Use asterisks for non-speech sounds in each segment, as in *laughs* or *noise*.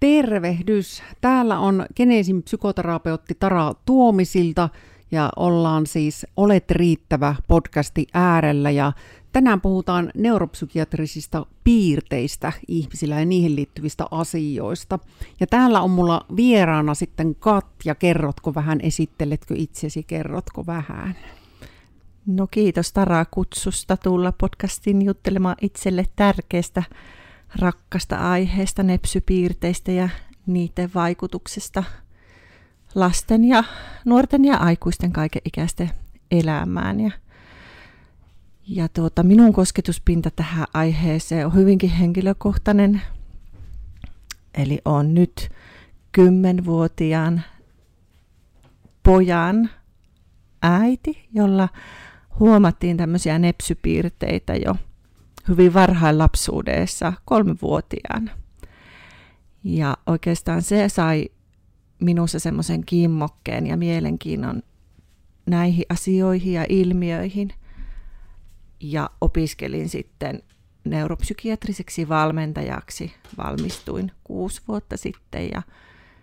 Tervehdys! Täällä on Geneesin psykoterapeutti Tara Tuomisilta ja ollaan siis Olet riittävä podcasti äärellä ja tänään puhutaan neuropsykiatrisista piirteistä ihmisillä ja niihin liittyvistä asioista. Ja täällä on mulla vieraana sitten Katja, kerrotko vähän, esitteletkö itsesi, kerrotko vähän? No kiitos Tara kutsusta tulla podcastin juttelemaan itselle tärkeästä rakkasta aiheesta, nepsypiirteistä ja niiden vaikutuksesta lasten ja nuorten ja aikuisten kaikenikäisten elämään. Ja, ja tuota, minun kosketuspinta tähän aiheeseen on hyvinkin henkilökohtainen. Eli on nyt kymmenvuotiaan pojan äiti, jolla huomattiin tämmöisiä nepsypiirteitä jo – hyvin varhain lapsuudessa, kolmivuotiaana. Ja oikeastaan se sai minussa semmoisen kimmokkeen ja mielenkiinnon näihin asioihin ja ilmiöihin. Ja opiskelin sitten neuropsykiatriseksi valmentajaksi. Valmistuin kuusi vuotta sitten ja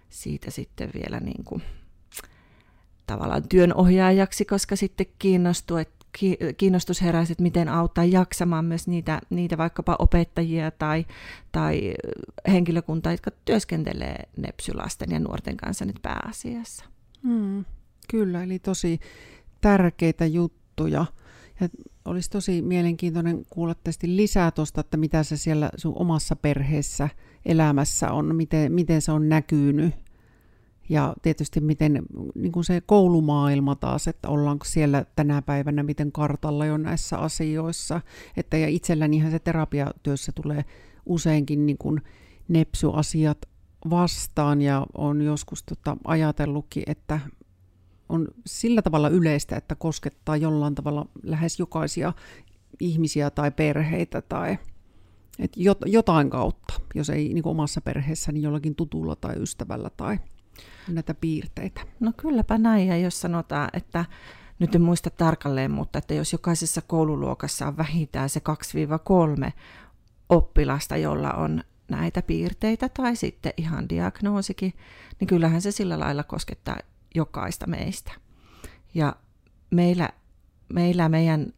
siitä sitten vielä niin kuin tavallaan työnohjaajaksi, koska sitten kiinnostui, että kiinnostus heräsi, että miten auttaa jaksamaan myös niitä, niitä vaikkapa opettajia tai, tai henkilökuntaa, jotka työskentelee nepsylasten ja nuorten kanssa nyt pääasiassa. Hmm, kyllä, eli tosi tärkeitä juttuja. Ja olisi tosi mielenkiintoinen kuulla tästä lisää tuosta, että mitä se siellä sun omassa perheessä, elämässä on, miten, miten se on näkynyt ja tietysti miten niin kuin se koulumaailma taas, että ollaanko siellä tänä päivänä miten kartalla jo näissä asioissa. Että ja itsellänihän se terapiatyössä tulee useinkin niin kuin nepsyasiat vastaan ja on joskus tota ajatellutkin, että on sillä tavalla yleistä, että koskettaa jollain tavalla lähes jokaisia ihmisiä tai perheitä tai että jotain kautta, jos ei niin omassa perheessä, niin jollakin tutulla tai ystävällä tai näitä piirteitä. No kylläpä näin, ja jos sanotaan, että nyt en muista tarkalleen, mutta että jos jokaisessa koululuokassa on vähintään se 2-3 oppilasta, jolla on näitä piirteitä tai sitten ihan diagnoosikin, niin kyllähän se sillä lailla koskettaa jokaista meistä. Ja meillä, meillä meidän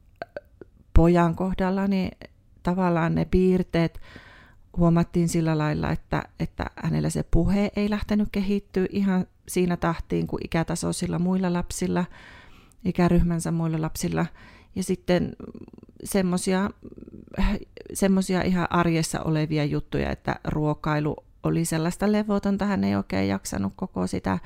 pojan kohdalla niin tavallaan ne piirteet huomattiin sillä lailla, että, että hänellä se puhe ei lähtenyt kehittyä ihan siinä tahtiin kuin ikätasoisilla muilla lapsilla, ikäryhmänsä muilla lapsilla. Ja sitten semmoisia ihan arjessa olevia juttuja, että ruokailu oli sellaista levotonta, hän ei oikein jaksanut koko sitä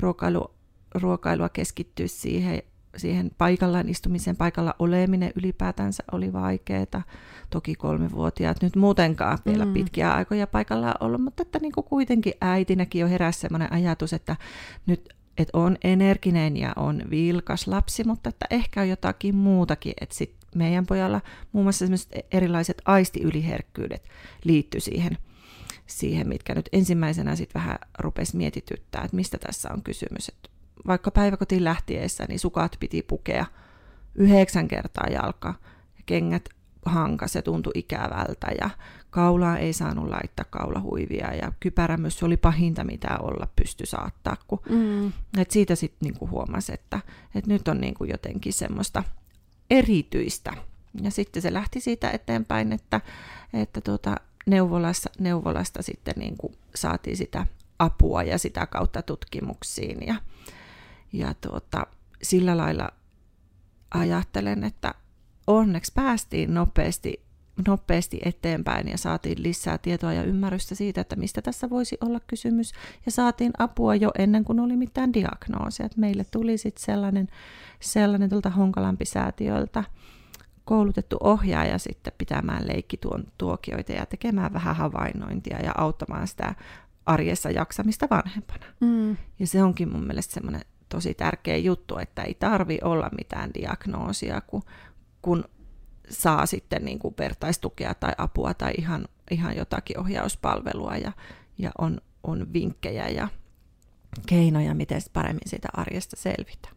ruokailu, ruokailua keskittyä siihen siihen paikallaan istumisen paikalla oleminen ylipäätänsä oli vaikeaa. Toki kolmivuotiaat nyt muutenkaan vielä mm. pitkiä aikoja paikalla ollut, mutta että niin kuin kuitenkin äitinäkin jo heräsi sellainen ajatus, että nyt että on energinen ja on vilkas lapsi, mutta että ehkä on jotakin muutakin, että sit meidän pojalla muun muassa erilaiset aistiyliherkkyydet liittyy siihen, siihen, mitkä nyt ensimmäisenä sitten vähän rupesi mietityttää, että mistä tässä on kysymys, että vaikka päiväkotiin lähtiessä, niin sukat piti pukea yhdeksän kertaa jalka. Ja kengät hankas se tuntui ikävältä ja kaulaa ei saanut laittaa kaulahuivia ja kypärämys oli pahinta mitä olla pysty saattaa. Kun, mm. et siitä sitten niinku huomasi, että et nyt on niinku jotenkin semmoista erityistä. Ja sitten se lähti siitä eteenpäin, että, että tuota, neuvolassa, neuvolasta sitten niinku saatiin sitä apua ja sitä kautta tutkimuksiin. Ja, ja tuota, sillä lailla ajattelen, että onneksi päästiin nopeasti, nopeasti eteenpäin ja saatiin lisää tietoa ja ymmärrystä siitä, että mistä tässä voisi olla kysymys. Ja saatiin apua jo ennen kuin oli mitään diagnoosia. Että meille tuli sitten sellainen, sellainen tuolta Honkalampi-säätiöltä koulutettu ohjaaja sitten pitämään leikkituon tuokioita ja tekemään vähän havainnointia ja auttamaan sitä arjessa jaksamista vanhempana. Mm. Ja se onkin mun mielestä semmoinen tosi tärkeä juttu, että ei tarvi olla mitään diagnoosia, kun, kun saa sitten niin kuin vertaistukea tai apua tai ihan, ihan jotakin ohjauspalvelua ja, ja on, on vinkkejä ja keinoja, miten paremmin siitä arjesta selvitä.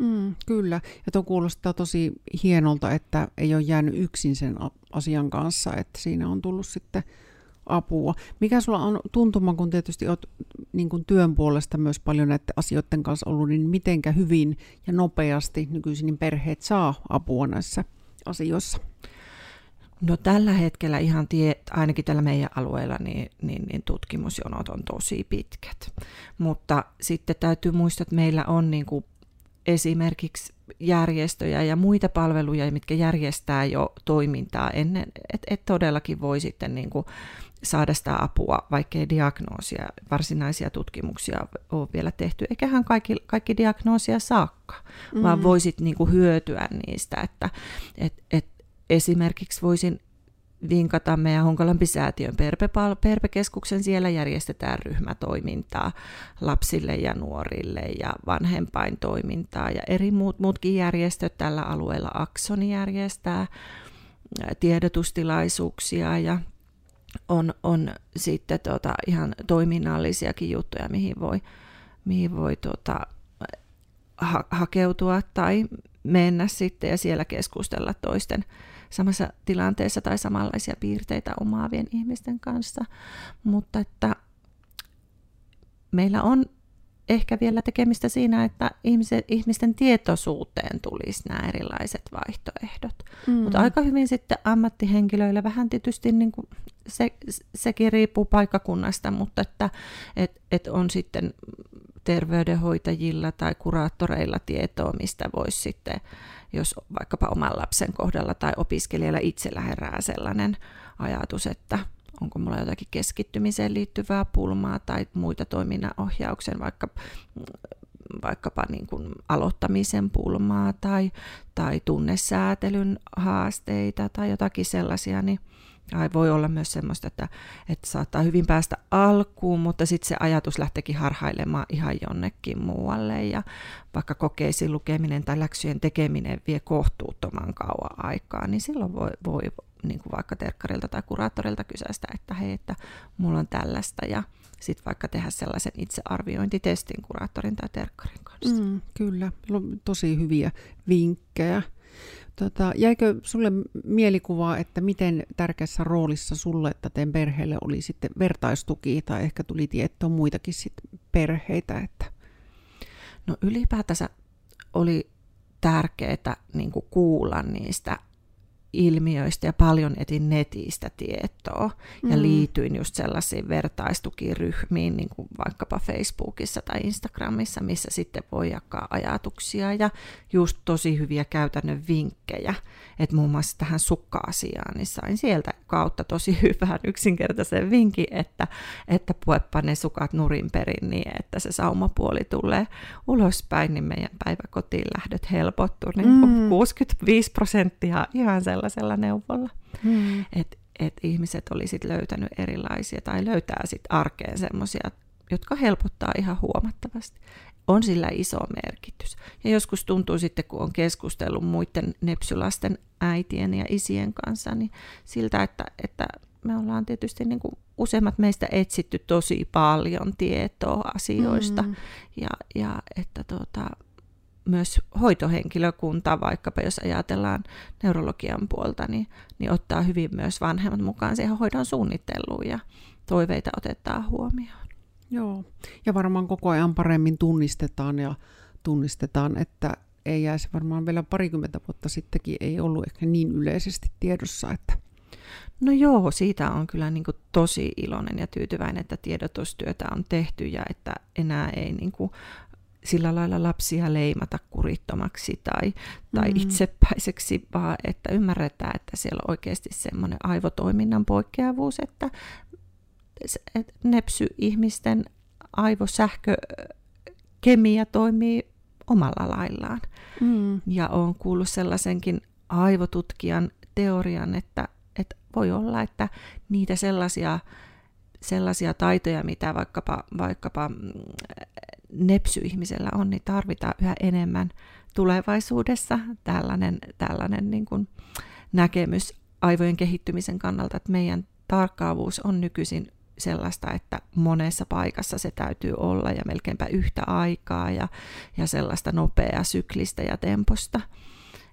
Mm, kyllä, ja tuo kuulostaa tosi hienolta, että ei ole jäänyt yksin sen asian kanssa, että siinä on tullut sitten apua. Mikä sulla on tuntuma, kun tietysti olet niin kuin työn puolesta myös paljon näiden asioiden kanssa ollut, niin mitenkä hyvin ja nopeasti nykyisin niin perheet saa apua näissä asioissa? No tällä hetkellä ihan tie, ainakin tällä meidän alueella niin, niin, niin tutkimusjonot on tosi pitkät. Mutta sitten täytyy muistaa, että meillä on niin kuin esimerkiksi järjestöjä ja muita palveluja, mitkä järjestää jo toimintaa ennen, että et todellakin voi sitten niin kuin saada sitä apua, vaikkei diagnoosia, varsinaisia tutkimuksia ole vielä tehty. Eiköhän kaikki, kaikki diagnoosia saakka, mm. vaan voisit niin kuin hyötyä niistä, että et, et esimerkiksi voisin vinkata meidän Honkalampi säätiön Perpekeskuksen. Siellä järjestetään ryhmätoimintaa lapsille ja nuorille ja vanhempaintoimintaa ja eri muut, muutkin järjestöt tällä alueella. Aksoni järjestää tiedotustilaisuuksia ja on, on sitten tota ihan toiminnallisiakin juttuja, mihin voi, mihin voi tota, ha- hakeutua tai mennä sitten ja siellä keskustella toisten samassa tilanteessa tai samanlaisia piirteitä omaavien ihmisten kanssa. Mutta että meillä on ehkä vielä tekemistä siinä, että ihmiset, ihmisten tietoisuuteen tulisi nämä erilaiset vaihtoehdot. Mm. Mutta aika hyvin sitten ammattihenkilöillä vähän tietysti niin kuin se, sekin riippuu paikkakunnasta, mutta että et, et on sitten terveydenhoitajilla tai kuraattoreilla tietoa, mistä voisi sitten jos vaikkapa oman lapsen kohdalla tai opiskelijalla itsellä herää sellainen ajatus, että onko mulla jotakin keskittymiseen liittyvää pulmaa tai muita toiminnanohjauksen, vaikka vaikkapa niin kuin aloittamisen pulmaa tai, tai tunnesäätelyn haasteita tai jotakin sellaisia, niin tai voi olla myös semmoista, että, että saattaa hyvin päästä alkuun, mutta sitten se ajatus lähteekin harhailemaan ihan jonnekin muualle. Ja vaikka kokeisiin lukeminen tai läksyjen tekeminen vie kohtuuttoman kauan aikaa, niin silloin voi, voi niin kuin vaikka terkkarilta tai kuraattorilta kysäistä, että hei, että mulla on tällaista. Ja sitten vaikka tehdä sellaisen itsearviointitestin kuraattorin tai terkkarin kanssa. Mm, kyllä, tosi hyviä vinkkejä. Tota, jäikö sulle mielikuvaa, että miten tärkeässä roolissa sulle että teidän perheelle oli sitten vertaistuki tai ehkä tuli tietoa muitakin sit perheitä? Että... No ylipäätänsä oli tärkeää niin kuulla niistä ilmiöistä ja paljon etin netistä tietoa mm. ja liityin just sellaisiin vertaistukiryhmiin, niin kuin vaikkapa Facebookissa tai Instagramissa, missä sitten voi jakaa ajatuksia ja just tosi hyviä käytännön vinkkejä, että muun muassa tähän sukka-asiaan, niin sain sieltä kautta tosi *laughs* hyvän yksinkertaisen vinkin, että, että puepa ne sukat nurin perin niin, että se saumapuoli tulee ulospäin, niin meidän päiväkotiin lähdöt helpottuu, niin mm. 65 prosenttia ihan sellainen sellaisella neuvolla. Hmm. Että et ihmiset olisit löytänyt erilaisia tai löytää sit arkeen semmoisia, jotka helpottaa ihan huomattavasti. On sillä iso merkitys. Ja joskus tuntuu sitten, kun on keskustellut muiden nepsylasten äitien ja isien kanssa, niin siltä, että, että me ollaan tietysti niin kuin useimmat meistä etsitty tosi paljon tietoa asioista. Mm. Ja, ja että tota, myös hoitohenkilökunta, vaikkapa jos ajatellaan neurologian puolta, niin, niin ottaa hyvin myös vanhemmat mukaan siihen hoidon suunnitteluun ja toiveita otetaan huomioon. Joo, ja varmaan koko ajan paremmin tunnistetaan ja tunnistetaan, että ei jäisi varmaan vielä parikymmentä vuotta sittenkin ei ollut ehkä niin yleisesti tiedossa, että No joo, siitä on kyllä niin kuin tosi iloinen ja tyytyväinen, että tiedotustyötä on tehty ja että enää ei niin kuin sillä lailla lapsia leimata kurittomaksi tai, tai mm. itsepäiseksi, vaan että ymmärretään, että siellä on oikeasti semmoinen aivotoiminnan poikkeavuus, että, nepsy-ihmisten aivosähkökemia toimii omalla laillaan. Mm. Ja olen kuullut sellaisenkin aivotutkijan teorian, että, että voi olla, että niitä sellaisia sellaisia taitoja, mitä vaikkapa, vaikkapa mm, nepsy-ihmisellä on, niin tarvitaan yhä enemmän tulevaisuudessa tällainen, tällainen niin kuin näkemys aivojen kehittymisen kannalta, että meidän tarkkaavuus on nykyisin sellaista, että monessa paikassa se täytyy olla ja melkeinpä yhtä aikaa ja, ja sellaista nopeaa syklistä ja temposta.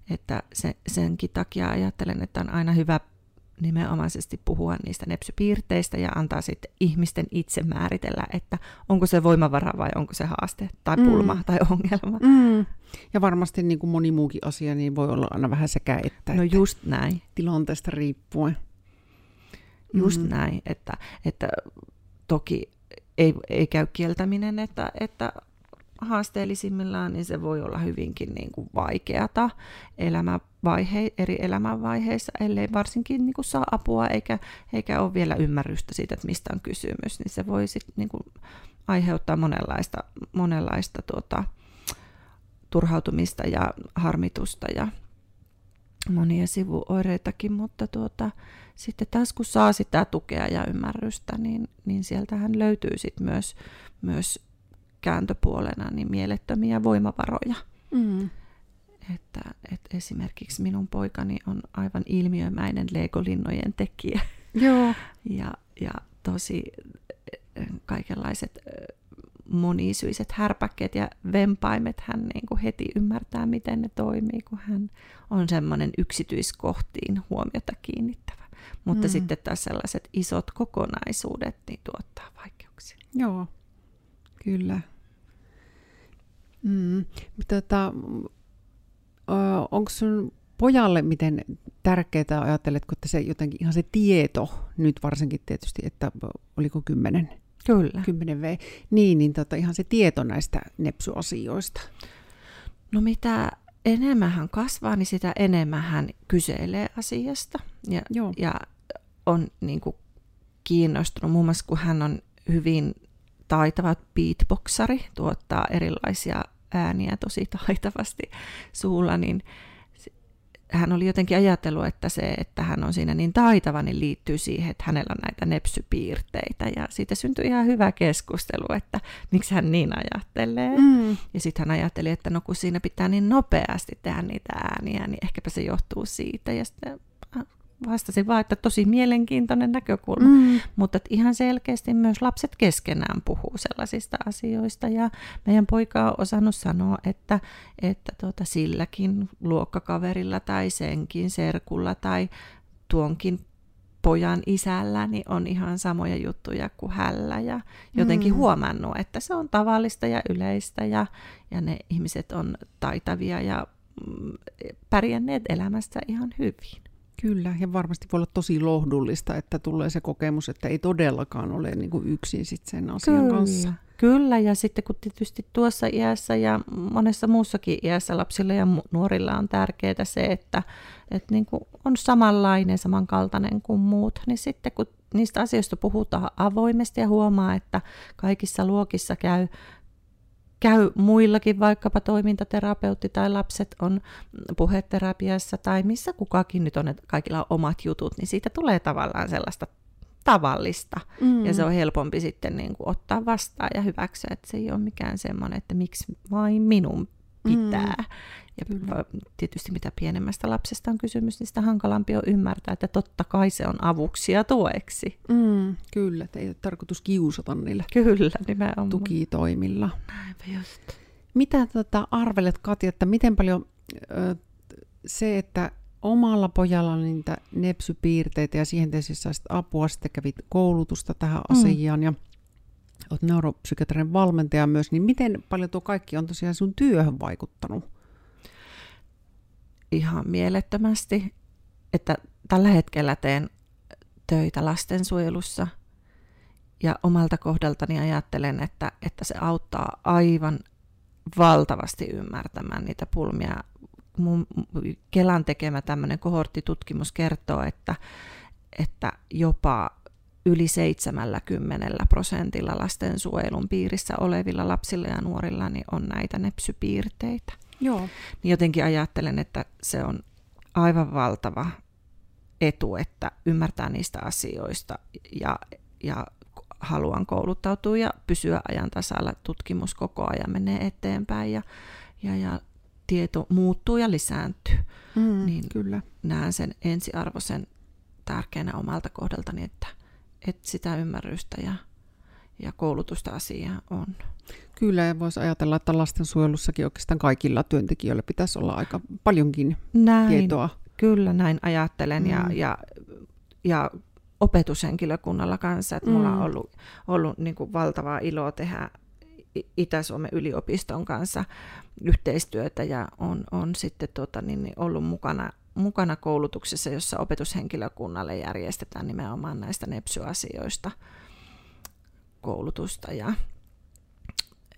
Että se, senkin takia ajattelen, että on aina hyvä nimenomaisesti puhua niistä nepsypiirteistä ja antaa sitten ihmisten itse määritellä, että onko se voimavara vai onko se haaste tai pulma mm. tai ongelma. Mm. Ja varmasti niin kuin moni muukin asia, niin voi olla aina vähän sekä että. No just näin. Tilanteesta riippuen. Just mm. näin, että, että toki ei, ei käy kieltäminen, että, että haasteellisimmillaan, niin se voi olla hyvinkin niin kuin vaikeata elämänvaihe, eri elämänvaiheissa, ellei varsinkin niin kuin saa apua eikä, eikä ole vielä ymmärrystä siitä, että mistä on kysymys, niin se voi sit niin kuin aiheuttaa monenlaista, monenlaista tuota, turhautumista ja harmitusta ja monia sivuoireitakin, mutta tuota, sitten taas kun saa sitä tukea ja ymmärrystä, niin, niin sieltähän löytyy sit myös, myös kääntöpuolena niin mielettömiä voimavaroja. Mm. Että, että esimerkiksi minun poikani on aivan ilmiömäinen legolinnojen tekijä. Joo. ja, ja tosi eh, kaikenlaiset eh, monisyiset härpäkkeet ja vempaimet hän niin kuin heti ymmärtää, miten ne toimii, kun hän on semmoinen yksityiskohtiin huomiota kiinnittävä. Mutta mm. sitten taas sellaiset isot kokonaisuudet niin tuottaa vaikeuksia. Joo, kyllä. Mm. Tota, onko sun pojalle miten tärkeää ajatteletko, että se jotenkin ihan se tieto, nyt varsinkin tietysti, että oliko kymmenen? Kyllä. Kymmenen V. Niin, niin tota, ihan se tieto näistä nepsyasioista. No mitä enemmän hän kasvaa, niin sitä enemmän hän kyselee asiasta. Ja, Joo. ja on niin kuin, kiinnostunut, muun muassa kun hän on hyvin taitava beatboxari, tuottaa erilaisia ääniä tosi *laughs* taitavasti suulla, niin hän oli jotenkin ajatellut, että se, että hän on siinä niin taitava, niin liittyy siihen, että hänellä on näitä nepsypiirteitä. Ja siitä syntyi ihan hyvä keskustelu, että miksi hän niin ajattelee. Mm. Ja sitten hän ajatteli, että no kun siinä pitää niin nopeasti tehdä niitä ääniä, niin ehkäpä se johtuu siitä. Ja sitten vastasin vaan, että tosi mielenkiintoinen näkökulma, mm. mutta että ihan selkeästi myös lapset keskenään puhuu sellaisista asioista ja meidän poika on osannut sanoa, että, että tuota, silläkin luokkakaverilla tai senkin serkulla tai tuonkin pojan isällä niin on ihan samoja juttuja kuin hällä ja jotenkin mm. huomannut, että se on tavallista ja yleistä ja, ja ne ihmiset on taitavia ja mm, pärjänneet elämässä ihan hyvin. Kyllä, ja varmasti voi olla tosi lohdullista, että tulee se kokemus, että ei todellakaan ole niin kuin yksin sit sen asian Kyllä. kanssa. Kyllä, ja sitten kun tietysti tuossa iässä ja monessa muussakin iässä lapsilla ja nuorilla on tärkeää se, että, että niin kuin on samanlainen, samankaltainen kuin muut, niin sitten kun niistä asioista puhutaan avoimesti ja huomaa, että kaikissa luokissa käy käy muillakin, vaikkapa toimintaterapeutti tai lapset on puheterapiassa tai missä kukakin nyt on, että kaikilla on omat jutut, niin siitä tulee tavallaan sellaista tavallista. Mm. Ja se on helpompi sitten niin kuin ottaa vastaan ja hyväksyä, että se ei ole mikään semmoinen, että miksi vain minun pitää. Mm. Ja Kyllä. tietysti mitä pienemmästä lapsesta on kysymys, niin sitä hankalampi on ymmärtää, että totta kai se on avuksi ja tueksi. Mm, kyllä, että ei ole tarkoitus kiusata niillä kyllä, nimenomaan. tukitoimilla. Näinpä just. Mitä tota, arvelet, Katja, että miten paljon ö, se, että omalla pojalla on niitä nepsypiirteitä ja siihen tietysti saisit apua, sitten kävit koulutusta tähän mm. asiaan ja olet neuropsykiatrinen valmentaja myös, niin miten paljon tuo kaikki on tosiaan sun työhön vaikuttanut? ihan mielettömästi, että tällä hetkellä teen töitä lastensuojelussa ja omalta kohdaltani ajattelen, että, että se auttaa aivan valtavasti ymmärtämään niitä pulmia. Mun Kelan tekemä tämmöinen kohorttitutkimus kertoo, että, että jopa yli 70 prosentilla lastensuojelun piirissä olevilla lapsilla ja nuorilla niin on näitä nepsypiirteitä. Joo. Niin jotenkin ajattelen, että se on aivan valtava etu, että ymmärtää niistä asioista ja, ja haluan kouluttautua ja pysyä ajan tasalla. Tutkimus koko ajan menee eteenpäin ja, ja, ja tieto muuttuu ja lisääntyy. Mm, niin kyllä. näen sen ensiarvoisen tärkeänä omalta kohdaltani, että, että sitä ymmärrystä ja, ja koulutusta asiaa on. Kyllä, ja voisi ajatella, että lastensuojelussakin oikeastaan kaikilla työntekijöillä pitäisi olla aika paljonkin näin, tietoa. Kyllä, näin ajattelen. Mm. Ja, ja ja opetushenkilökunnalla kanssa. Että mm. mulla on ollut, ollut niin kuin valtavaa iloa tehdä Itä-Suomen yliopiston kanssa yhteistyötä ja on, on sitten tota, niin, niin ollut mukana, mukana koulutuksessa, jossa opetushenkilökunnalle järjestetään nimenomaan näistä nepsyasioista koulutusta ja,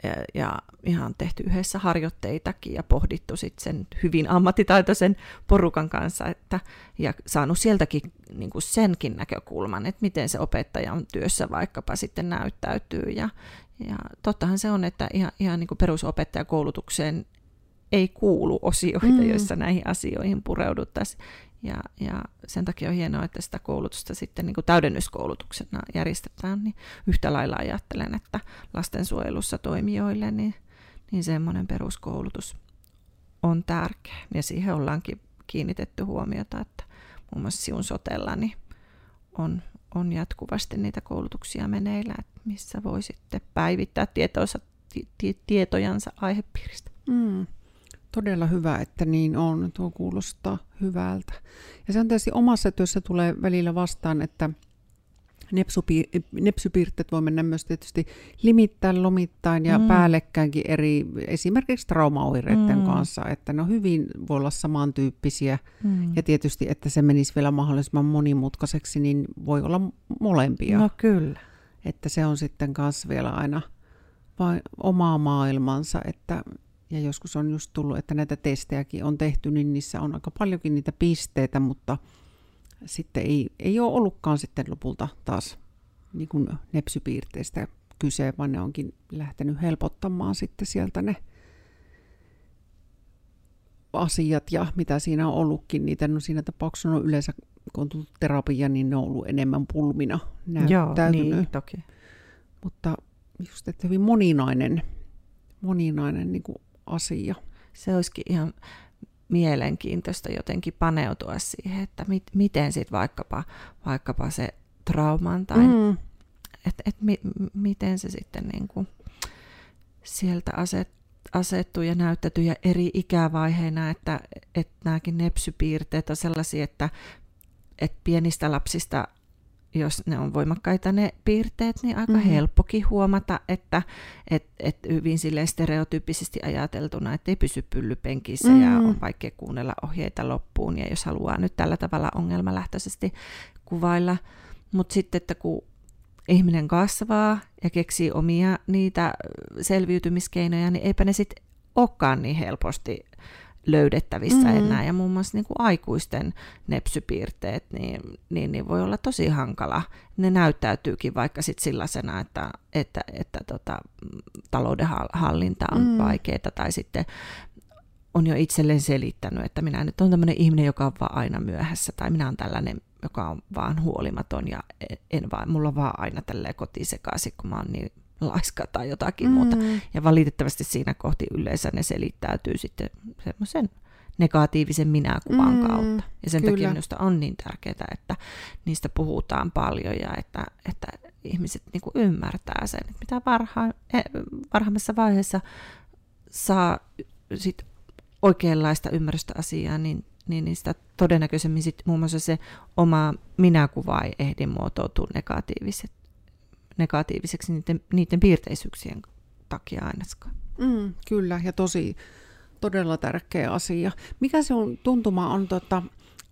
ja, ja ihan tehty yhdessä harjoitteitakin ja pohdittu sitten sen hyvin ammattitaitoisen porukan kanssa että, ja saanut sieltäkin niin kuin senkin näkökulman, että miten se opettajan työssä vaikkapa sitten näyttäytyy. Ja, ja tottahan se on, että ihan, ihan niin kuin perusopettajakoulutukseen ei kuulu osioita, mm. joissa näihin asioihin pureuduttaisiin. Ja, ja sen takia on hienoa, että sitä koulutusta sitten niin kuin täydennyskoulutuksena järjestetään. Niin yhtä lailla ajattelen, että lastensuojelussa toimijoille niin, niin semmoinen peruskoulutus on tärkeä. Ja siihen ollaankin kiinnitetty huomiota, että muun muassa Siun sotella niin on, on jatkuvasti niitä koulutuksia meneillä, että missä voi sitten päivittää tietoisa, tietojansa aihepiiristä. Mm. Todella hyvä, että niin on. Tuo kuulostaa hyvältä. Ja se on tietysti omassa työssä tulee välillä vastaan, että nepsupi- nepsypiirteet voi mennä myös tietysti limittäin, lomittain ja mm. päällekkäinkin eri, esimerkiksi traumaoireiden mm. kanssa, että ne on hyvin, voi olla samantyyppisiä. Mm. Ja tietysti, että se menisi vielä mahdollisimman monimutkaiseksi, niin voi olla molempia. No kyllä. Että se on sitten kanssa vielä aina vain omaa maailmansa, että ja joskus on just tullut, että näitä testejäkin on tehty, niin niissä on aika paljonkin niitä pisteitä, mutta sitten ei, ei ole ollutkaan sitten lopulta taas niin kuin nepsypiirteistä kyse, vaan ne onkin lähtenyt helpottamaan sitten sieltä ne asiat ja mitä siinä on ollutkin. Niitä no siinä tapauksessa on yleensä, kun on tullut terapia, niin ne on ollut enemmän pulmina näyttäytynyt. Joo, niin, toki. Mutta just, että hyvin moninainen, moninainen niin kuin asia. Se olisikin ihan mielenkiintoista jotenkin paneutua siihen, että mit, miten sitten vaikkapa, vaikkapa se trauman tai mm. että et mi, miten se sitten niin kuin sieltä aset, asettuu ja näyttäytyy ja eri ikävaiheina, että, että nämäkin nepsypiirteet on sellaisia, että, että pienistä lapsista jos ne on voimakkaita ne piirteet, niin aika mm-hmm. helppokin huomata, että et, et hyvin silleen stereotyyppisesti ajateltuna, että ei pysy pyllypenkissä mm-hmm. ja on vaikea kuunnella ohjeita loppuun, ja jos haluaa nyt tällä tavalla ongelmalähtöisesti kuvailla. Mutta sitten, että kun ihminen kasvaa ja keksii omia niitä selviytymiskeinoja, niin eipä ne sitten olekaan niin helposti löydettävissä mm-hmm. enää. Ja muun muassa niin kuin aikuisten nepsypiirteet, niin, niin, niin voi olla tosi hankala. Ne näyttäytyykin vaikka sit sellaisena, että, että, että tota, talouden hallinta on mm. vaikeaa tai sitten on jo itselleen selittänyt, että minä nyt on tämmöinen ihminen, joka on vaan aina myöhässä, tai minä olen tällainen, joka on vaan huolimaton, ja en vaan, mulla on vaan aina tälleen kotisekaisin, kun mä oon niin laiska tai jotakin mm. muuta. Ja valitettavasti siinä kohti yleensä ne selittäytyy sitten semmoisen negatiivisen minäkuvan mm, kautta. Ja sen kyllä. takia minusta on niin tärkeää, että niistä puhutaan paljon ja että, että ihmiset niin kuin ymmärtää sen, että mitä varha, e, varhaimmassa vaiheessa saa sit oikeanlaista ymmärrystä asiaa, niin, niin, niin sitä todennäköisemmin sit muun muassa se oma minäkuva ei ehdi muotoutua negatiiviset, negatiiviseksi niiden, niiden piirteisyyksien takia ainakaan. Mm, kyllä, ja tosi todella tärkeä asia. Mikä se on tuntuma on, tota,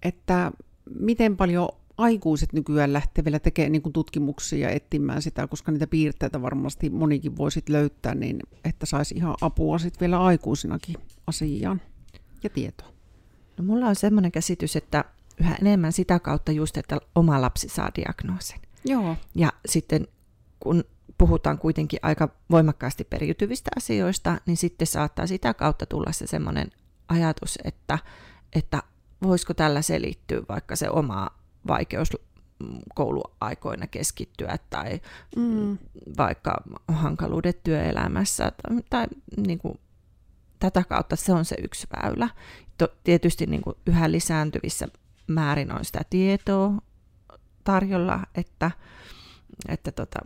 että miten paljon aikuiset nykyään lähtee vielä tekemään niin tutkimuksia ja etsimään sitä, koska niitä piirteitä varmasti monikin voisit löytää, niin että saisi ihan apua sitten vielä aikuisinakin asiaan ja tietoa. No mulla on semmoinen käsitys, että yhä enemmän sitä kautta just, että oma lapsi saa diagnoosin. Joo. Ja sitten kun puhutaan kuitenkin aika voimakkaasti periytyvistä asioista, niin sitten saattaa sitä kautta tulla se semmoinen ajatus, että, että voisiko tällä selittyä vaikka se oma vaikeus kouluaikoina keskittyä tai mm. vaikka hankaluudet työelämässä tai, tai niin kuin, tätä kautta se on se yksi väylä. Tietysti niin kuin yhä lisääntyvissä määrin on sitä tietoa tarjolla, että, että tota,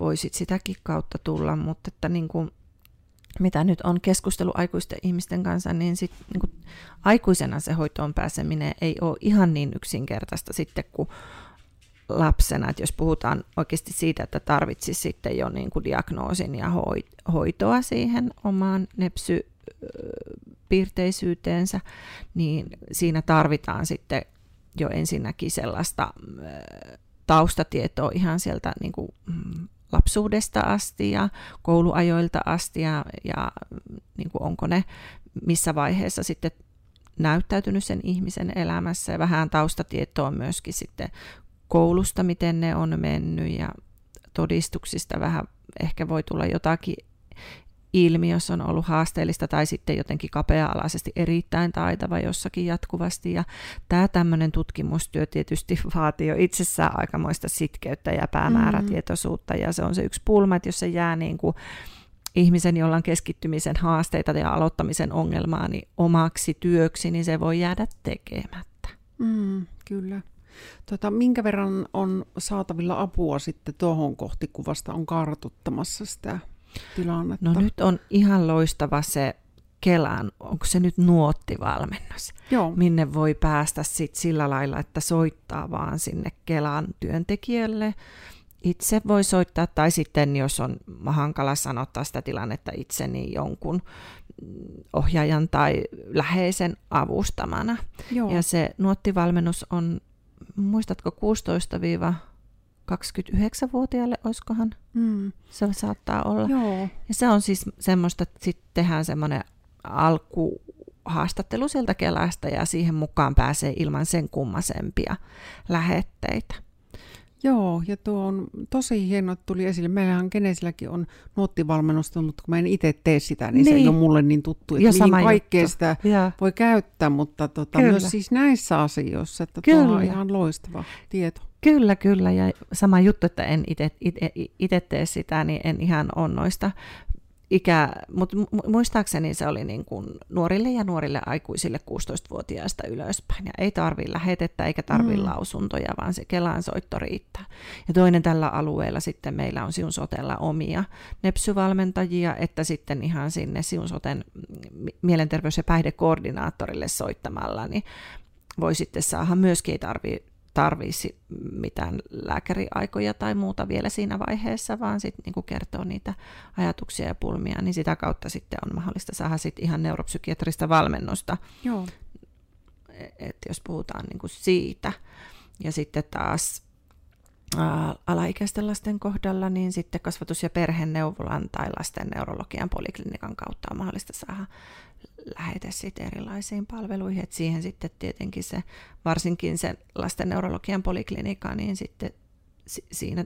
voisit sitäkin kautta tulla, mutta että niin kuin, mitä nyt on keskustelu aikuisten ihmisten kanssa, niin, sit, niin kuin, aikuisena se hoitoon pääseminen ei ole ihan niin yksinkertaista sitten, kun lapsena, että jos puhutaan oikeasti siitä, että tarvitsisi sitten jo niin kuin diagnoosin ja hoitoa siihen omaan nepsy-piirteisyyteensä, niin siinä tarvitaan sitten jo ensinnäkin sellaista taustatietoa ihan sieltä niin kuin mm, lapsuudesta asti ja kouluajoilta asti ja, ja niin kuin onko ne missä vaiheessa sitten näyttäytynyt sen ihmisen elämässä. Ja vähän taustatietoa myöskin sitten koulusta, miten ne on mennyt ja todistuksista vähän ehkä voi tulla jotakin ilmi, jos on ollut haasteellista tai sitten jotenkin kapea-alaisesti erittäin taitava jossakin jatkuvasti. Ja tämä tämmöinen tutkimustyö tietysti *laughs* vaatii jo itsessään aikamoista sitkeyttä ja päämäärätietoisuutta ja se on se yksi pulma, että jos se jää niin kuin ihmisen, jolla on keskittymisen haasteita ja aloittamisen ongelmaa, niin omaksi työksi, niin se voi jäädä tekemättä. Mm, kyllä. Tota, minkä verran on saatavilla apua sitten tuohon kohti, kun vasta on kartuttamassa sitä tilannetta? No nyt on ihan loistava se Kelan, onko se nyt nuottivalmennus, Joo. minne voi päästä sit sillä lailla, että soittaa vaan sinne Kelan työntekijälle. Itse voi soittaa, tai sitten jos on hankala sanottaa sitä tilannetta itse, niin jonkun ohjaajan tai läheisen avustamana. Joo. Ja se nuottivalmennus on, muistatko 16 29-vuotiaalle, olisikohan? Mm. Se saattaa olla. Joo. Ja se on siis semmoista, että sitten tehdään semmoinen alkuhaastattelu sieltä Kelasta ja siihen mukaan pääsee ilman sen kummasempia lähetteitä. Joo, ja tuo on tosi hieno, että tuli esille. Meillähän Genesilläkin on nuottivalmennusta, mutta kun mä en itse tee sitä, niin, niin. se ei niin. ole mulle niin tuttu, että mihin kaikkea sitä ja. voi käyttää, mutta tota, myös siis näissä asioissa, että kyllä. tuo on ihan loistava tieto. Kyllä, kyllä, ja sama juttu, että en itse tee sitä, niin en ihan on noista ikä, mutta muistaakseni se oli niin kuin nuorille ja nuorille aikuisille 16-vuotiaista ylöspäin. Ja ei tarvi lähetettä eikä tarvi mm. lausuntoja, vaan se Kelan soitto riittää. Ja toinen tällä alueella sitten meillä on Siun Sotella omia nepsyvalmentajia, että sitten ihan sinne Siun Soten mielenterveys- ja päihdekoordinaattorille soittamalla, niin voi sitten saada myöskin, ei tarvitse tarvisi mitään lääkäriaikoja tai muuta vielä siinä vaiheessa, vaan sitten niin kertoo niitä ajatuksia ja pulmia, niin sitä kautta sitten on mahdollista saada sit ihan neuropsykiatrista valmennusta. Joo. Et jos puhutaan niin kuin siitä. Ja sitten taas alaikäisten lasten kohdalla, niin sitten kasvatus- ja perheneuvolan tai lasten neurologian poliklinikan kautta on mahdollista saada lähete sitten erilaisiin palveluihin, että siihen sitten tietenkin se, varsinkin se lasten neurologian poliklinika, niin sitten si- siinä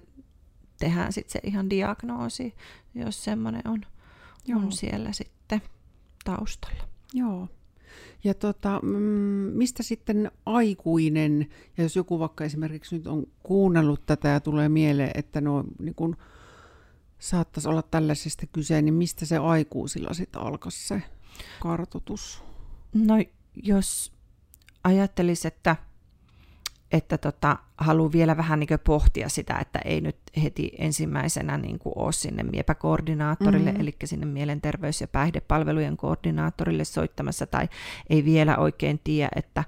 tehdään sitten se ihan diagnoosi, jos semmoinen on, on siellä sitten taustalla. Joo. Ja tota, mm, mistä sitten aikuinen, ja jos joku vaikka esimerkiksi nyt on kuunnellut tätä ja tulee mieleen, että no niin kun saattaisi olla tällaisesta kyse, niin mistä se aikuisilla sitten alkaisi se kartoitus? No jos ajattelisi, että, että tota, haluaa vielä vähän niin pohtia sitä, että ei nyt heti ensimmäisenä niin kuin ole sinne MIEPä-koordinaattorille, mm-hmm. eli sinne mielenterveys- ja päihdepalvelujen koordinaattorille soittamassa, tai ei vielä oikein tiedä, että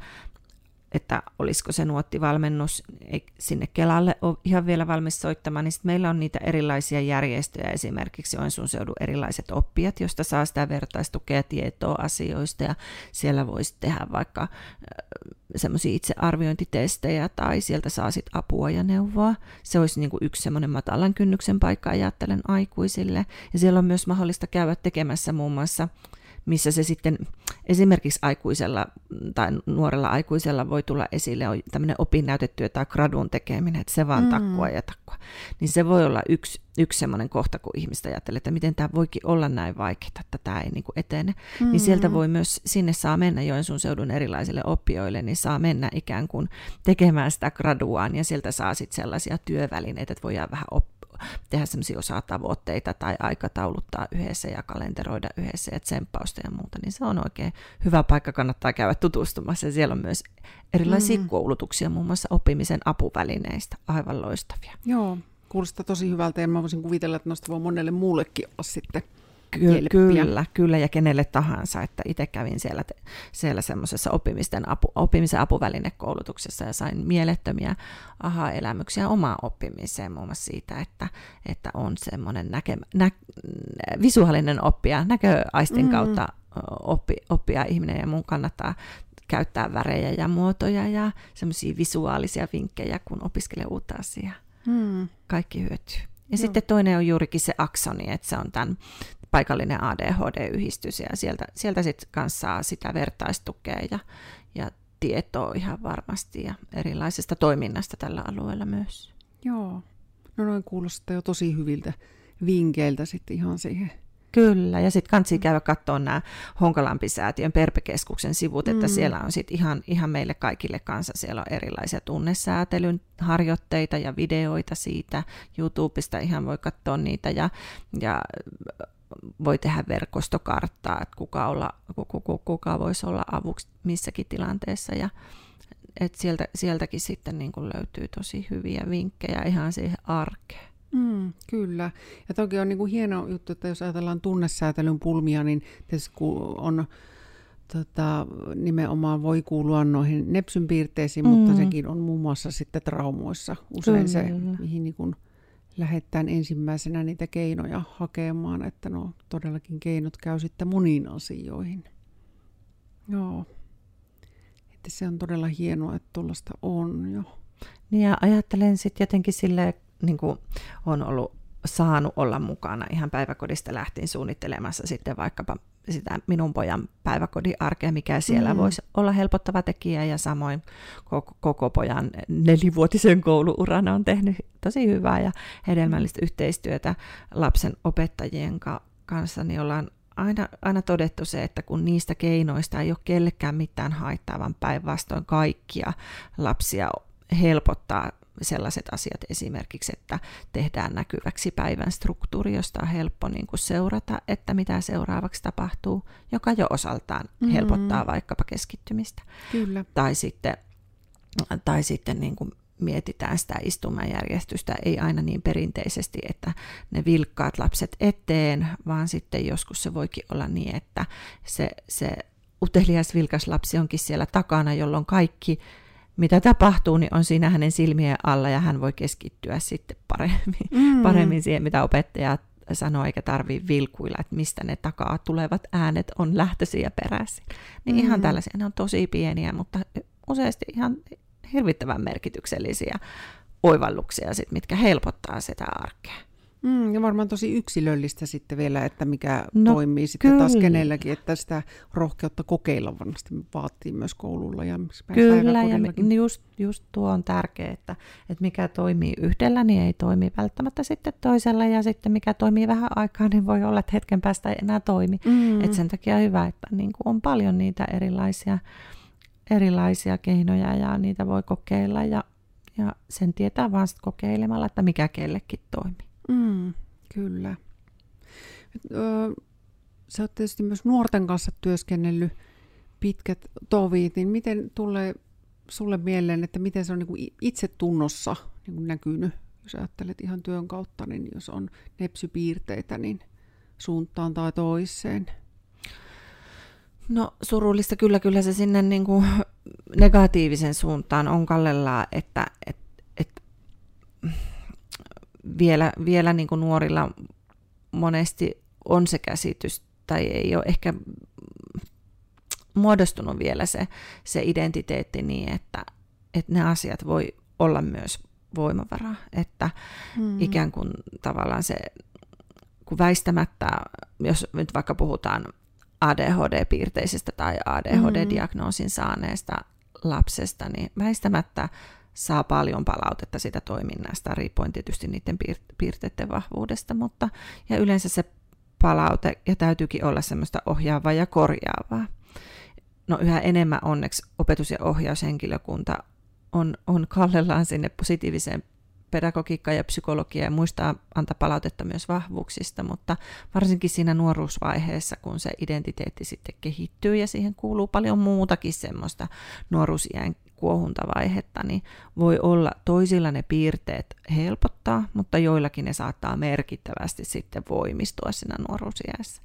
että olisiko se nuottivalmennus sinne Kelalle ole ihan vielä valmis soittamaan, niin meillä on niitä erilaisia järjestöjä, esimerkiksi Oensuun seudun erilaiset oppijat, josta saa sitä vertaistukea tietoa asioista, ja siellä voisi tehdä vaikka semmoisia itsearviointitestejä, tai sieltä saa sitten apua ja neuvoa. Se olisi niin kuin yksi semmoinen matalan kynnyksen paikka, ajattelen aikuisille, ja siellä on myös mahdollista käydä tekemässä muun muassa missä se sitten esimerkiksi aikuisella tai nuorella aikuisella voi tulla esille, on tämmöinen opinnäytetyö tai gradun tekeminen, että se vaan mm. takkua ja takkua. Niin se voi olla yksi, yksi semmoinen kohta, kun ihmistä ajattelee, että miten tämä voikin olla näin vaikeaa, että tämä ei niin kuin etene. Mm. Niin sieltä voi myös, sinne saa mennä Joensuun seudun erilaisille oppijoille, niin saa mennä ikään kuin tekemään sitä graduaan ja sieltä saa sitten sellaisia työvälineitä, että voidaan vähän oppia tehdä semmoisia osatavoitteita tai aikatauluttaa yhdessä ja kalenteroida yhdessä ja tsemppausta ja muuta, niin se on oikein hyvä paikka, kannattaa käydä tutustumassa. Ja siellä on myös erilaisia mm. koulutuksia, muun muassa oppimisen apuvälineistä, aivan loistavia. Joo, kuulostaa tosi hyvältä ja mä voisin kuvitella, että noista voi monelle muullekin olla sitten Ky- kyllä, kyllä, ja kenelle tahansa, että itse kävin siellä, siellä semmoisessa oppimisten apu, oppimisen apuvälinekoulutuksessa ja sain mielettömiä aha-elämyksiä omaan oppimiseen, muun muassa siitä, että, että on semmoinen näke, nä, visuaalinen oppija, näköaistin mm. kautta oppi, oppia ihminen, ja mun kannattaa käyttää värejä ja muotoja ja semmoisia visuaalisia vinkkejä, kun opiskelee uutta asiaa. Mm. Kaikki hyötyy. Ja Joo. sitten toinen on juurikin se aksoni, että se on tämän paikallinen ADHD-yhdistys ja sieltä, sieltä sitten kanssa saa sitä vertaistukea ja, ja tietoa ihan varmasti ja erilaisesta toiminnasta tällä alueella myös. Joo, no noin kuulostaa jo tosi hyviltä vinkkeiltä sitten ihan siihen Kyllä, ja sitten kansi käydä katsoa nämä Honkalampi-säätiön Perpekeskuksen sivut, että mm. siellä on sitten ihan, ihan meille kaikille kanssa, siellä on erilaisia tunnesäätelyn harjoitteita ja videoita siitä, YouTubesta ihan voi katsoa niitä, ja, ja voi tehdä verkostokarttaa, että kuka, olla, kuka, kuka voisi olla avuksi missäkin tilanteessa, ja et sieltä, sieltäkin sitten niin löytyy tosi hyviä vinkkejä ihan siihen arkeen. Mm, kyllä. Ja toki on niin kuin hieno juttu, että jos ajatellaan tunnesäätelyn pulmia, niin tietysti on tota, nimenomaan voi kuulua noihin nepsyn piirteisiin, mm. mutta sekin on muun muassa sitten traumoissa usein kyllä. se, mihin niin kuin lähdetään ensimmäisenä niitä keinoja hakemaan, että no todellakin keinot käy sitten moniin asioihin. Joo. Että se on todella hienoa, että tuollaista on jo. Niin ja ajattelen sitten jotenkin silleen, niin kuin on ollut saanut olla mukana. Ihan päiväkodista lähtien suunnittelemassa sitten vaikkapa sitä minun pojan päiväkodin arkea, mikä siellä mm. voisi olla helpottava tekijä. Ja samoin koko, koko pojan nelivuotisen kouluuran on tehnyt tosi hyvää ja hedelmällistä yhteistyötä lapsen opettajien kanssa, niin ollaan aina, aina todettu se, että kun niistä keinoista ei ole kellekään mitään haittaa, vaan päinvastoin kaikkia lapsia helpottaa sellaiset asiat esimerkiksi, että tehdään näkyväksi päivän struktuuri, josta on helppo niin kuin seurata, että mitä seuraavaksi tapahtuu, joka jo osaltaan mm-hmm. helpottaa vaikkapa keskittymistä. Kyllä. Tai sitten, tai sitten niin kuin mietitään sitä istumajärjestystä, ei aina niin perinteisesti, että ne vilkkaat lapset eteen, vaan sitten joskus se voikin olla niin, että se, se utelias vilkas lapsi onkin siellä takana, jolloin kaikki mitä tapahtuu, niin on siinä hänen silmien alla ja hän voi keskittyä sitten paremmin, mm. paremmin siihen, mitä opettaja sanoo, eikä tarvii vilkuilla, että mistä ne takaa tulevat äänet on lähtöisiä peräisin. Niin mm. ihan tällaisia, ne on tosi pieniä, mutta useasti ihan hirvittävän merkityksellisiä oivalluksia, sit, mitkä helpottaa sitä arkea. Mm, ja varmaan tosi yksilöllistä sitten vielä, että mikä no, toimii sitten kyllä. taas kenelläkin, että sitä rohkeutta kokeilla varmasti vaatii myös koululla ja Kyllä, ja just, just tuo on tärkeää, että, että mikä toimii yhdellä, niin ei toimi välttämättä sitten toisella, ja sitten mikä toimii vähän aikaa, niin voi olla, että hetken päästä ei enää toimi. Mm. Et sen takia hyvä, että niin kuin on paljon niitä erilaisia, erilaisia keinoja, ja niitä voi kokeilla, ja, ja sen tietää vaan kokeilemalla, että mikä kellekin toimii. Mm, kyllä. Sä oot tietysti myös nuorten kanssa työskennellyt pitkät tovit, niin miten tulee sulle mieleen, että miten se on niin itse tunnossa niin näkynyt, jos ajattelet ihan työn kautta, niin jos on nepsypiirteitä, niin suuntaan tai toiseen? No surullista kyllä, kyllä se sinne niin kuin negatiivisen suuntaan on kallellaan, että, että vielä, vielä niin kuin nuorilla monesti on se käsitys, tai ei ole ehkä muodostunut vielä se, se identiteetti niin, että, että ne asiat voi olla myös voimavara, että hmm. ikään kuin tavallaan se, kun väistämättä, jos nyt vaikka puhutaan ADHD-piirteisestä tai ADHD-diagnoosin saaneesta lapsesta, niin väistämättä saa paljon palautetta sitä toiminnasta, riippuen tietysti niiden piirteiden vahvuudesta, mutta ja yleensä se palaute, ja täytyykin olla semmoista ohjaavaa ja korjaavaa. No yhä enemmän onneksi opetus- ja ohjaushenkilökunta on, on kallellaan sinne positiiviseen pedagogiikkaan ja psykologiaan ja muistaa antaa palautetta myös vahvuuksista, mutta varsinkin siinä nuoruusvaiheessa, kun se identiteetti sitten kehittyy ja siihen kuuluu paljon muutakin semmoista nuoruusiän kuohuntavaihetta, niin voi olla toisilla ne piirteet helpottaa, mutta joillakin ne saattaa merkittävästi sitten voimistua siinä nuoruusiässä.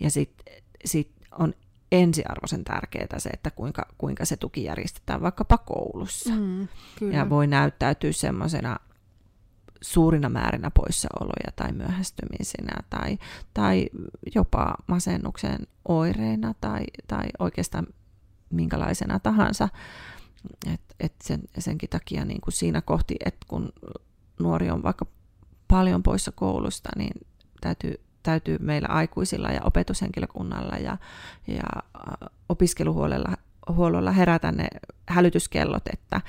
Ja sitten sit on ensiarvoisen tärkeää se, että kuinka, kuinka se tuki järjestetään vaikkapa koulussa. Mm, kyllä. Ja voi näyttäytyä semmoisena suurina määrinä poissaoloja tai myöhästymisinä tai, tai jopa masennuksen oireina tai, tai oikeastaan minkälaisena tahansa. Et, et sen, senkin takia niin kuin siinä kohti, että kun nuori on vaikka paljon poissa koulusta, niin täytyy, täytyy meillä aikuisilla ja opetushenkilökunnalla ja, ja opiskeluhuollolla herätä ne hälytyskellot, että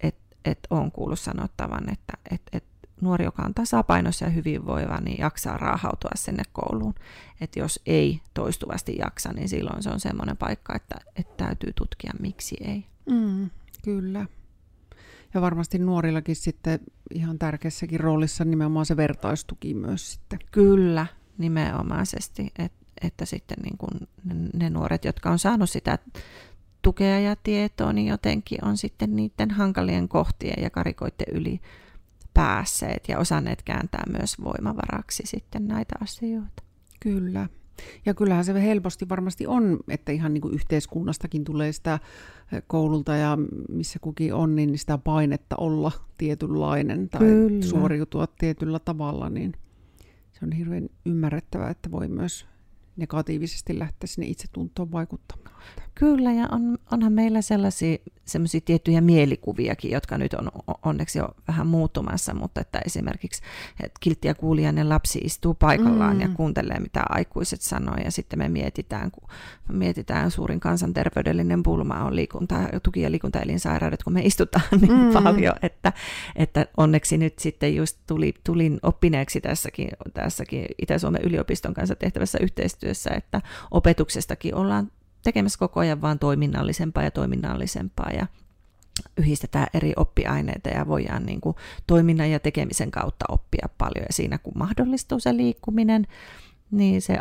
et, et on kuullut sanottavan, että et, et nuori, joka on tasapainossa ja hyvinvoiva, niin jaksaa raahautua sinne kouluun. Että jos ei toistuvasti jaksa, niin silloin se on semmoinen paikka, että, että täytyy tutkia, miksi ei. Mm, kyllä. Ja varmasti nuorillakin sitten ihan tärkeässäkin roolissa nimenomaan se vertaistuki myös sitten. Kyllä, nimenomaisesti. Et, että sitten niin kun ne, ne nuoret, jotka on saanut sitä tukea ja tietoa, niin jotenkin on sitten niiden hankalien kohtien ja karikoiden yli päässeet ja osanneet kääntää myös voimavaraksi sitten näitä asioita. Kyllä. Ja kyllähän se helposti varmasti on, että ihan niin kuin yhteiskunnastakin tulee sitä eh, koululta ja missä kukin on, niin sitä painetta olla tietynlainen tai Kyllä. suoriutua tietyllä tavalla, niin se on hirveän ymmärrettävää, että voi myös negatiivisesti lähteä sinne itsetuntoon vaikuttamaan. Kyllä, ja on, onhan meillä sellaisia semmoisia tiettyjä mielikuviakin, jotka nyt on onneksi jo vähän muuttumassa, mutta että esimerkiksi että kilttiä kuulijainen lapsi istuu paikallaan mm. ja kuuntelee, mitä aikuiset sanoo, ja sitten me mietitään, kun mietitään suurin kansanterveydellinen pulma on liikunta, tuki- ja liikuntaelinsairaudet, kun me istutaan niin mm. paljon, että, että onneksi nyt sitten just tuli, tulin oppineeksi tässäkin, tässäkin Itä-Suomen yliopiston kanssa tehtävässä yhteistyössä, että opetuksestakin ollaan tekemässä koko ajan vaan toiminnallisempaa ja toiminnallisempaa ja yhdistetään eri oppiaineita ja voidaan niin kuin toiminnan ja tekemisen kautta oppia paljon. Ja siinä kun mahdollistuu se liikkuminen, niin se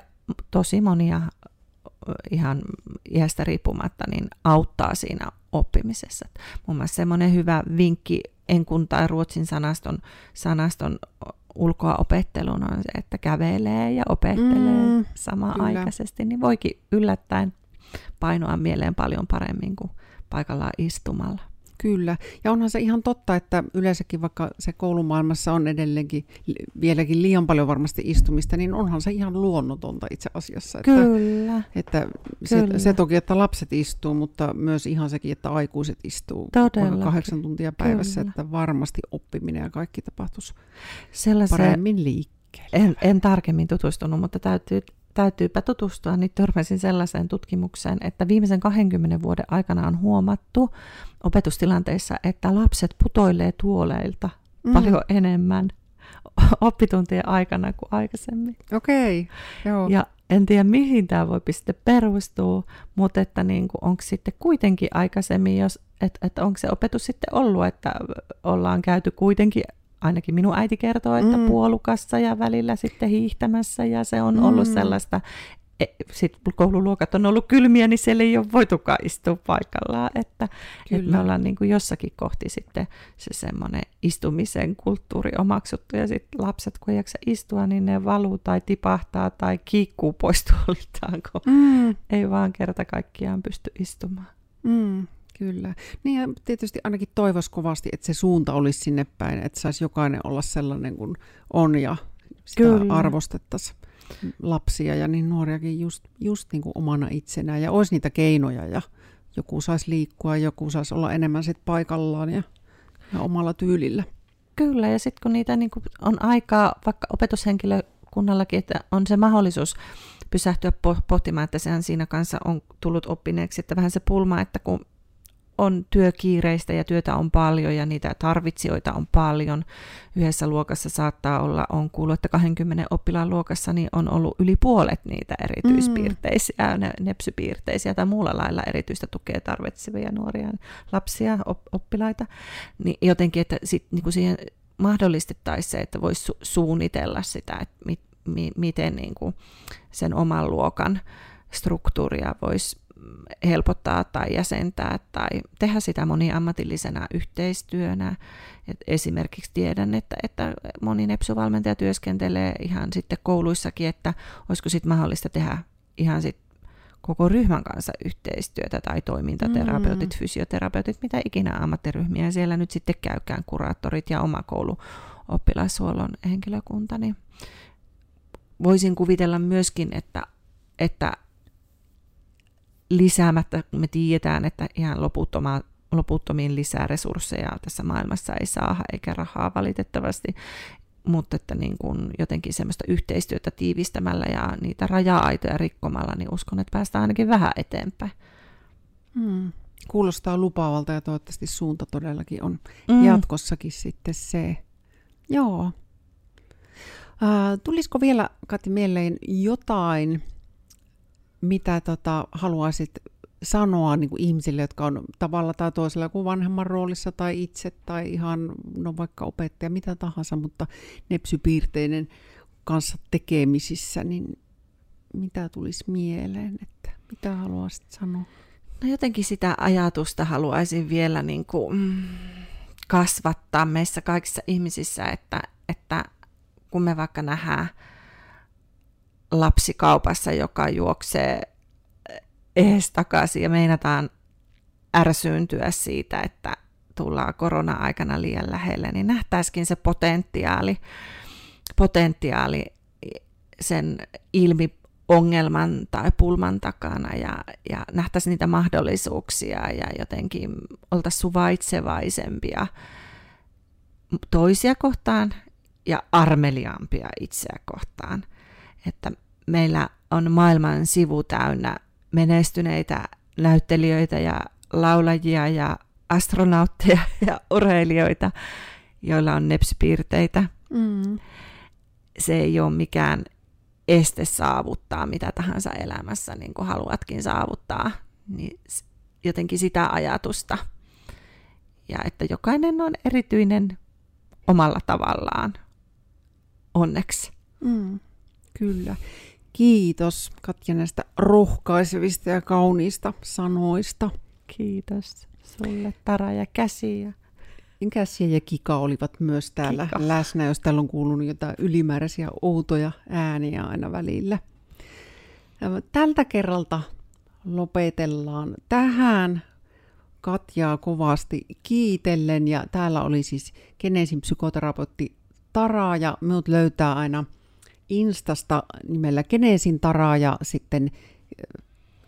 tosi monia ihan iästä riippumatta niin auttaa siinä oppimisessa. Mun mielestä semmoinen hyvä vinkki enkun tai ruotsin sanaston, sanaston ulkoa opetteluun on se, että kävelee ja opettelee mm, samaan aikaisesti, niin voikin yllättäen painoa mieleen paljon paremmin kuin paikallaan istumalla. Kyllä, ja onhan se ihan totta, että yleensäkin vaikka se koulumaailmassa on edelleenkin vieläkin liian paljon varmasti istumista, niin onhan se ihan luonnotonta itse asiassa. Että, Kyllä. Että se, Kyllä. se toki, että lapset istuu, mutta myös ihan sekin, että aikuiset istuu kahdeksan tuntia päivässä, Kyllä. että varmasti oppiminen ja kaikki tapahtuisi Sellaisen... paremmin liikkeelle. En, en tarkemmin tutustunut, mutta täytyy täytyypä tutustua, niin törmäsin sellaiseen tutkimukseen, että viimeisen 20 vuoden aikana on huomattu opetustilanteissa, että lapset putoilee tuoleilta mm. paljon enemmän *laughs* oppituntien aikana kuin aikaisemmin. Okei, okay, joo. Ja en tiedä, mihin tämä voi sitten perustua, mutta että niin kuin, onko sitten kuitenkin aikaisemmin, jos, että, että onko se opetus sitten ollut, että ollaan käyty kuitenkin ainakin minun äiti kertoo, että mm. puolukassa ja välillä sitten hiihtämässä ja se on ollut mm. sellaista, e, sitten koululuokat on ollut kylmiä, niin siellä ei ole voitukaan istua paikallaan, että, että me ollaan niin kuin jossakin kohti sitten se semmoinen istumisen kulttuuri omaksuttu ja sitten lapset kun ei jaksa istua, niin ne valuu tai tipahtaa tai kiikkuu pois *laughs* tuoliltaan, kun mm. ei vaan kerta kaikkiaan pysty istumaan. Mm. Kyllä. Niin ja tietysti ainakin toivoisi kovasti, että se suunta olisi sinne päin, että saisi jokainen olla sellainen kuin on ja sitä Kyllä. arvostettaisiin lapsia ja niin nuoriakin just, just niin kuin omana itsenään ja olisi niitä keinoja ja joku saisi liikkua, joku saisi olla enemmän sit paikallaan ja, ja omalla tyylillä. Kyllä, ja sitten kun niitä niin kuin on aikaa vaikka opetushenkilökunnallakin, että on se mahdollisuus pysähtyä pohtimaan, että sehän siinä kanssa on tullut oppineeksi, että vähän se pulma, että kun on työkiireistä ja työtä on paljon ja niitä tarvitsijoita on paljon. Yhdessä luokassa saattaa olla, on kuullut, että 20 oppilaan luokassa niin on ollut yli puolet niitä erityispiirteisiä, mm. ne, nepsypiirteisiä tai muulla lailla erityistä tukea tarvitsevia nuoria lapsia, oppilaita. Niin jotenkin, että sit, niin kuin siihen mahdollistettaisiin se, että voisi su- suunnitella sitä, että mit, mi, miten niin kuin sen oman luokan struktuuria voisi helpottaa tai jäsentää tai tehdä sitä moniammatillisena yhteistyönä. Et esimerkiksi tiedän, että, että moni nepsuvalmentaja työskentelee ihan sitten kouluissakin, että olisiko sitten mahdollista tehdä ihan sit koko ryhmän kanssa yhteistyötä tai toimintaterapeutit, mm. fysioterapeutit, mitä ikinä ammattiryhmiä siellä nyt sitten käykään, kuraattorit ja oma koulu oppilashuollon henkilökunta, niin voisin kuvitella myöskin, että, että lisäämättä, me tiedetään, että ihan loputtomaan, loputtomiin lisää resursseja tässä maailmassa ei saa eikä rahaa valitettavasti, mutta että niin kuin jotenkin semmoista yhteistyötä tiivistämällä ja niitä raja-aitoja rikkomalla, niin uskon, että päästään ainakin vähän eteenpäin. Hmm. Kuulostaa lupaavalta ja toivottavasti suunta todellakin on mm. jatkossakin sitten se. Joo. Äh, tulisiko vielä, Kati, mieleen jotain, mitä tota, haluaisit sanoa niin kuin ihmisille, jotka on tavalla tai toisella kuin vanhemman roolissa tai itse tai ihan no vaikka opettaja, mitä tahansa, mutta nepsypiirteinen kanssa tekemisissä, niin mitä tulisi mieleen, että mitä haluaisit sanoa? No jotenkin sitä ajatusta haluaisin vielä niin kuin mm, kasvattaa meissä kaikissa ihmisissä, että, että kun me vaikka nähdään lapsi kaupassa, joka juoksee ees takaisin ja meinataan ärsyyntyä siitä, että tullaan korona-aikana liian lähelle, niin nähtäisikin se potentiaali, potentiaali sen ilmi ongelman tai pulman takana ja, ja nähtäisiin niitä mahdollisuuksia ja jotenkin oltaisiin suvaitsevaisempia toisia kohtaan ja armeliaampia itseä kohtaan. Että meillä on maailman sivu täynnä menestyneitä näyttelijöitä ja laulajia ja astronautteja *laughs* ja urheilijoita, joilla on nepsipiirteitä. Mm. Se ei ole mikään este saavuttaa mitä tahansa elämässä, niin kuin haluatkin saavuttaa. Niin jotenkin sitä ajatusta. Ja että jokainen on erityinen omalla tavallaan. Onneksi. Mm, kyllä. Kiitos Katja näistä rohkaisevista ja kauniista sanoista. Kiitos sulle Tara ja Käsi. Ja... Käsiä ja Kika olivat myös täällä Kika. läsnä, jos täällä on kuulunut jotain ylimääräisiä outoja ääniä aina välillä. Tältä kerralta lopetellaan tähän. Katjaa kovasti kiitellen ja täällä oli siis Genesin psykoterapeutti Tara ja minut löytää aina – Instasta nimellä Geneesin Taraa ja sitten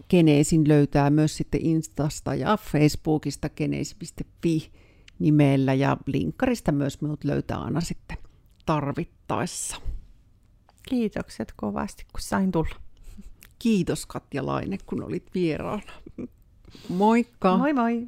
Geneesin löytää myös sitten Instasta ja Facebookista geneesi.fi nimellä ja linkkarista myös minut löytää aina sitten tarvittaessa. Kiitokset kovasti, kun sain tulla. Kiitos Katja Laine, kun olit vieraana. Moikka! Moi moi!